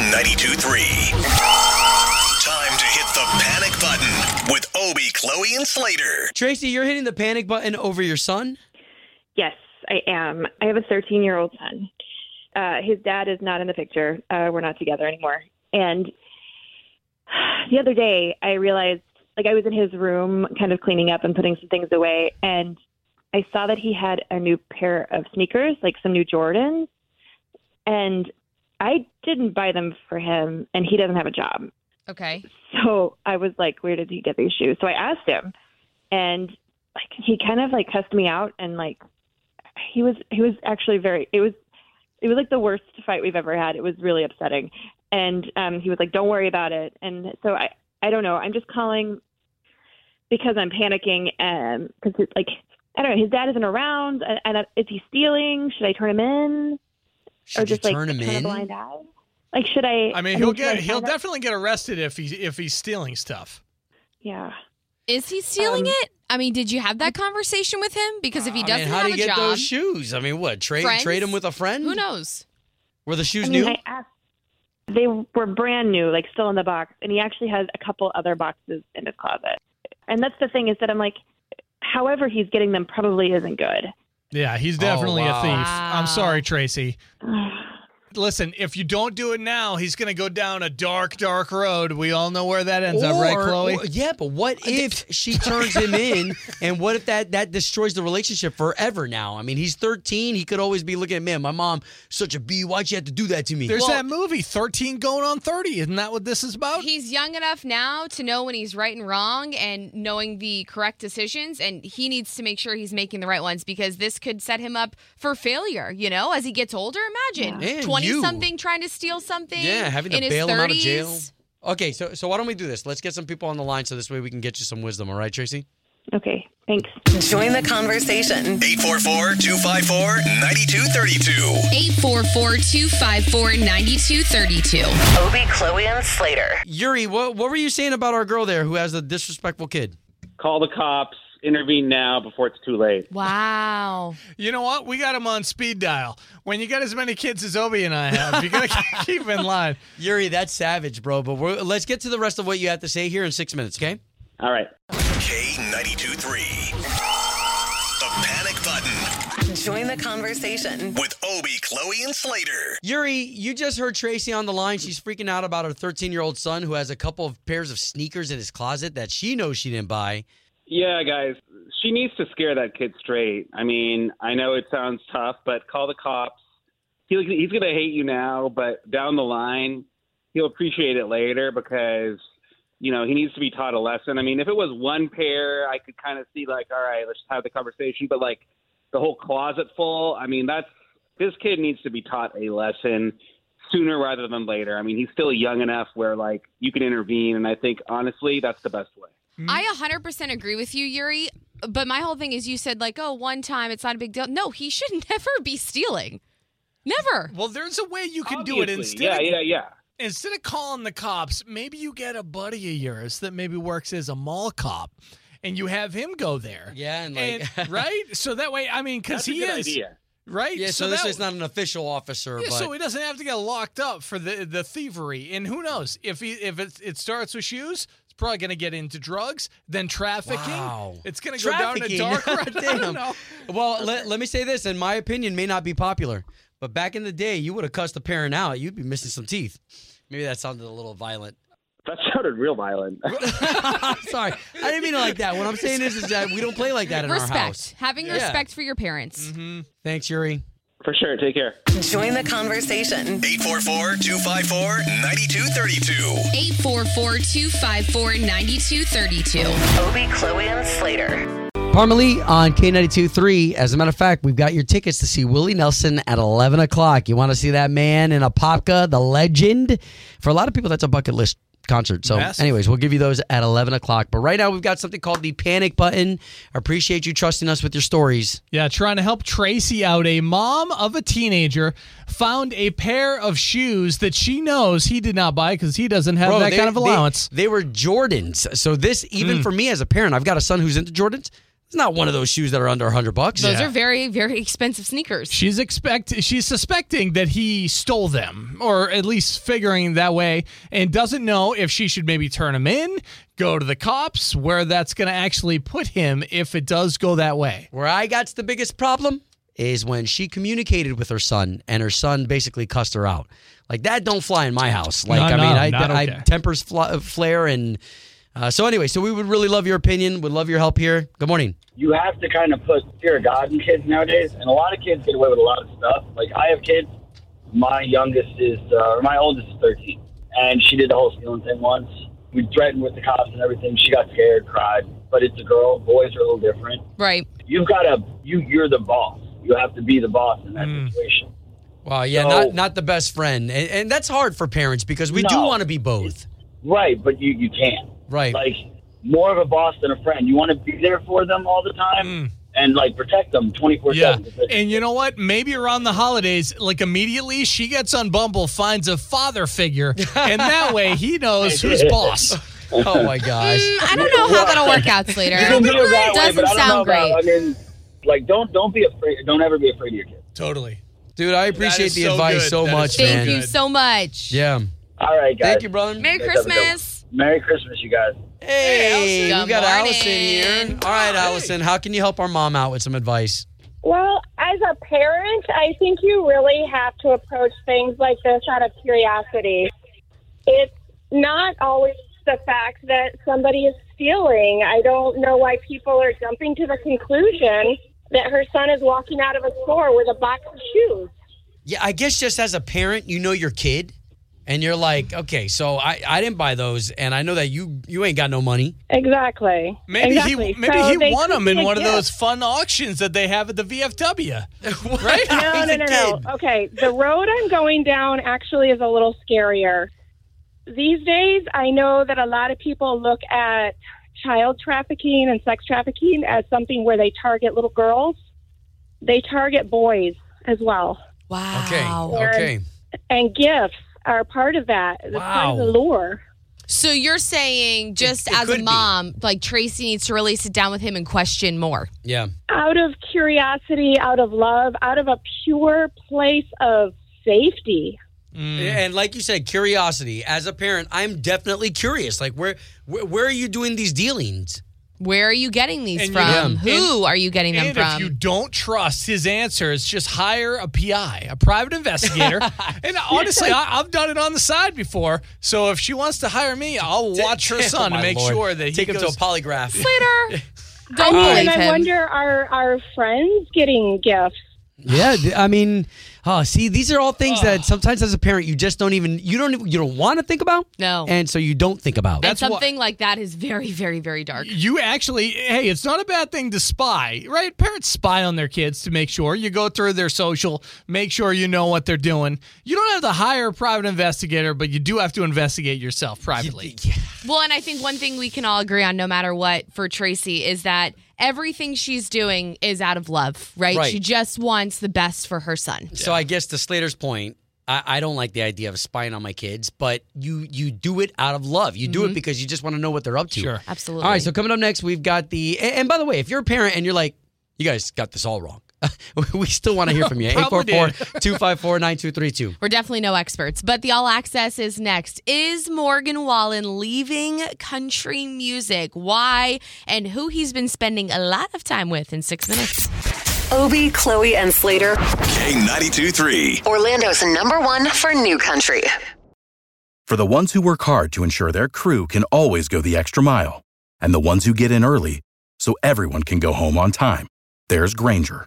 K92 3. Time to hit the panic button with Obie, Chloe, and Slater. Tracy, you're hitting the panic button over your son? Yes, I am. I have a 13 year old son. Uh, his dad is not in the picture. Uh, we're not together anymore. And the other day, I realized, like, I was in his room kind of cleaning up and putting some things away, and I saw that he had a new pair of sneakers, like some new Jordans. And I didn't buy them for him, and he doesn't have a job. Okay. So I was like, where did he get these shoes? So I asked him, and like he kind of like cussed me out, and like he was he was actually very it was it was like the worst fight we've ever had. It was really upsetting, and um, he was like, don't worry about it. And so I I don't know. I'm just calling because I'm panicking, and because it's like I don't know. His dad isn't around, and, and is he stealing? Should I turn him in, Should or just you like turn him turn a in? blind eye? Like should I? I mean, he'll should I get he'll find out- definitely get arrested if he if he's stealing stuff. Yeah. Is he stealing Um, it? I mean, did you have that conversation with him? Because if he doesn't mean, how have do a get job, those shoes? I mean, what? Trade Friends? trade them with a friend? who knows? Were the shoes I mean, new? I asked. They were brand new, like still in the box, and he actually has a couple other boxes in his closet. And that's the thing is that I'm like, however he's getting them probably isn't good. Yeah, he's Oh, definitely wow. a thief. Wow. I'm sorry, Tracy. Listen, if you don't do it now, he's going to go down a dark, dark road. We all know where that ends up, right, Or- Chloe? or- yeah, but what uh, if she turns him in, and what if that that destroys the relationship forever? Now, I mean, he's 13. He could always be looking at man. My mom, such a b. Why'd you have to do that to me? There's Well- that movie, 13 going on 30. Isn't that what this is about? He's young enough now to know when he's right and wrong and knowing the correct decisions. And he needs to make sure he's making the right ones because this could set him up for failure, you know, as he gets older. Imagine And 20 you. something trying to steal something. yeah, having to in his bail 30s. him out of jail. Okay, so so why don't we do this? Let's get some people on the line so this way we can get you some wisdom. All right, Tracy. Okay, thanks. Join the conversation. 844 254 9232. 844 254 9232. Obie, Chloe, and Slater. Yuri, what what were you saying about our girl there who has a disrespectful kid? call the cops, intervene now before it's too late. Wow. You know what? We got him on speed dial. When you got as many kids as Obie and I have, you got to keep in line. Yuri, that's savage, bro. But we're, let's get to the rest of what you have to say here in six minutes, okay? All right. K92 3. The panic button Join the conversation. with Obie, Chloe, and Slater. Yuri, you just heard Tracy on the line. She's freaking out about her 13 year old son who has a couple of pairs of sneakers in his closet that she knows she didn't buy. Yeah, guys, she needs to scare that kid straight. I mean, I know it sounds tough, but call the cops. He'll, he's going to hate you now, but down the line, he'll appreciate it later because, you know, he needs to be taught a lesson. I mean, if it was one pair, I could kind of see, like, all right, let's have the conversation. But, like, the whole closet full, I mean, that's this kid needs to be taught a lesson sooner rather than later. I mean, he's still young enough where, like, you can intervene. And I think, honestly, that's the best way. I hmm? 100% agree with you, Yuri. But my whole thing is you said, like, oh, one time, it's not a big deal. No, he should never be stealing. Never. Well, there's a way you can do it instead. Yeah, of, yeah, yeah. Instead of calling the cops, maybe you get a buddy of yours that maybe works as a mall cop, and you have him go there. Yeah, and like, And, right? So that way, I mean, because he good is idea. right. yeah, so, this that- is not an official officer, Yeah, but so he doesn't have to get locked up for the the thievery. And who knows if he if it, it starts with shoes, it's probably going to get into drugs, then trafficking. Wow. It's going to go down a dark road. I Damn. don't know. Well, let, let me say this, and my opinion may not be popular, but back in the day, you would have cussed a parent out. You'd be missing some teeth. Maybe that sounded a little violent. That sounded real violent. Sorry, I didn't mean it like that. What I'm saying is, is that we don't play like that in our house. Respect. Having Yeah. respect for your parents. Mm-hmm. Thanks, Yuri. For sure. Take care. Join the conversation. 844 254 9232. 844 254 9232. Obie, Chloe, and Slater. Parmalee on K92.3. As a matter of fact, we've got your tickets to see Willie Nelson at 11 o'clock. You want to see that man in a popka, the legend? For a lot of people, that's a bucket list concert. So, Massive. anyways, we'll give you those at 11 o'clock. But right now, we've got something called the panic button. Appreciate you trusting us with your stories. Yeah, trying to help Tracy out. A mom of a teenager found a pair of shoes that she knows he did not buy because he doesn't have that they- kind of they- allowance. They, were Jordans. So, this, even Mm. for me as a parent, I've got a son who's into Jordans. It's not one of those shoes that are under 100 bucks. Those Yeah. are very, very expensive sneakers. She's expect she's suspecting that he stole them, or at least figuring that way, and doesn't know if she should maybe turn him in, go to the cops, where that's going to actually put him if it does go that way. Where I got the biggest problem is when she communicated with her son and her son basically cussed her out. Like that don't fly in my house. Like No, I mean, no, I, not I okay. tempers fl- flare and uh, so anyway. So we would really love your opinion. Would love your help here. Good morning. you have to kind of put fear of God in kids nowadays, and a lot of kids get away with a lot of stuff. Like I have kids. My youngest is, uh, or my oldest is 13, and she did the whole stealing thing once. We threatened with the cops and everything. She got scared, cried. But it's a girl. Boys are a little different. Right. You've got to, you, you're the boss. You have to be the boss in that Mm. situation. Wow. Yeah. So- not not the best friend, and, and that's hard for parents because we do want to be both. Right, but you, you can't. Right. Like more of a boss than a friend. You want to be there for them all the time and like protect them 24 Yeah. 7. And you know what? Maybe around the holidays, like immediately she gets on Bumble, finds a father figure, and that way he knows who's boss. oh my gosh. Mm, I don't know how that'll work out, Slater. You can do it that Doesn't but I don't know sound great. about- I mean, like, don't don't be afraid. Don't ever be afraid of your kids. Totally. Dude, I appreciate the so advice good. so That is much, so man. Thank you so much. Yeah. All right, guys. Thank you, brother. Merry Guys have a good one. Christmas. Merry Christmas, you guys. Hey, Allison. we got Good Allison here. All right, Allison, how can you help our mom out with some advice? Well, as a parent, I think you really have to approach things like this out of curiosity. It's not always the fact that somebody is stealing. I don't know why people are jumping to the conclusion that her son is walking out of a store with a box of shoes. Yeah, I guess just as a parent, you know your kid, and you're like, okay, so I, I didn't buy those, and I know that you you ain't got no money. Exactly. Maybe exactly. he maybe So he won them in be a one of those fun auctions that they have at the VFW. right? No, He's no, no, no. Okay, the road I'm going down actually is a little scarier. These days, I know that a lot of people look at child trafficking and sex trafficking as something where they target little girls. They target boys as well. Wow. Okay, okay. And gifts are part of that. It's part of the lore. So you're saying just it as could a be. mom, like Tracy needs to really sit down with him and question more. Yeah. Out of curiosity, out of love, out of a pure place of safety. Mm. And like you said, curiosity. As a parent, I'm definitely curious. Like, where where, where are you doing these dealings? Where are you getting these And you- from? Yeah. Who are you getting them And from? if you don't trust his answers, just hire a PI, a private investigator. and honestly, I, I've done it on the side before. So if she wants to hire me, I'll watch her Oh, son to make Lord. sure that take he him goes, to a polygraph. Later. Don't mean, believe and I him. wonder are our friends getting gifts? Yeah, th- I mean, oh, see, these are all things that sometimes as a parent you just don't even you don't even, you don't want to think about. No. and so you don't think about. and That's why- something like that is very, very, very dark. You actually, hey, it's not a bad thing to spy, right? Parents spy on their kids to make sure you go through their social, make sure you know what they're doing. You don't have to hire a private investigator, but you do have to investigate yourself privately. Well, and I think one thing we can all agree on, no matter what, for Tracy, is that everything she's doing is out of love, right? Right. She just wants the best for her son. So I guess to Slater's point, I, I don't like the idea of spying on my kids, but you you do it out of love. You do it mm-hmm. because you just want to know what they're up to. Sure. Absolutely. All right. So coming up next, we've got the and, and by the way, if you're a parent and you're like, you guys got this all wrong, we still want to hear from you. Probably did. 844-254-9232. We're definitely no experts, but the All Access is next. Is Morgan Wallen leaving country music? Why? And who he's been spending a lot of time with in six minutes. Obie, Chloe, and Slater, K92 3. Orlando's number one for new country. For the ones who work hard to ensure their crew can always go the extra mile, and the ones who get in early so everyone can go home on time, there's Grainger,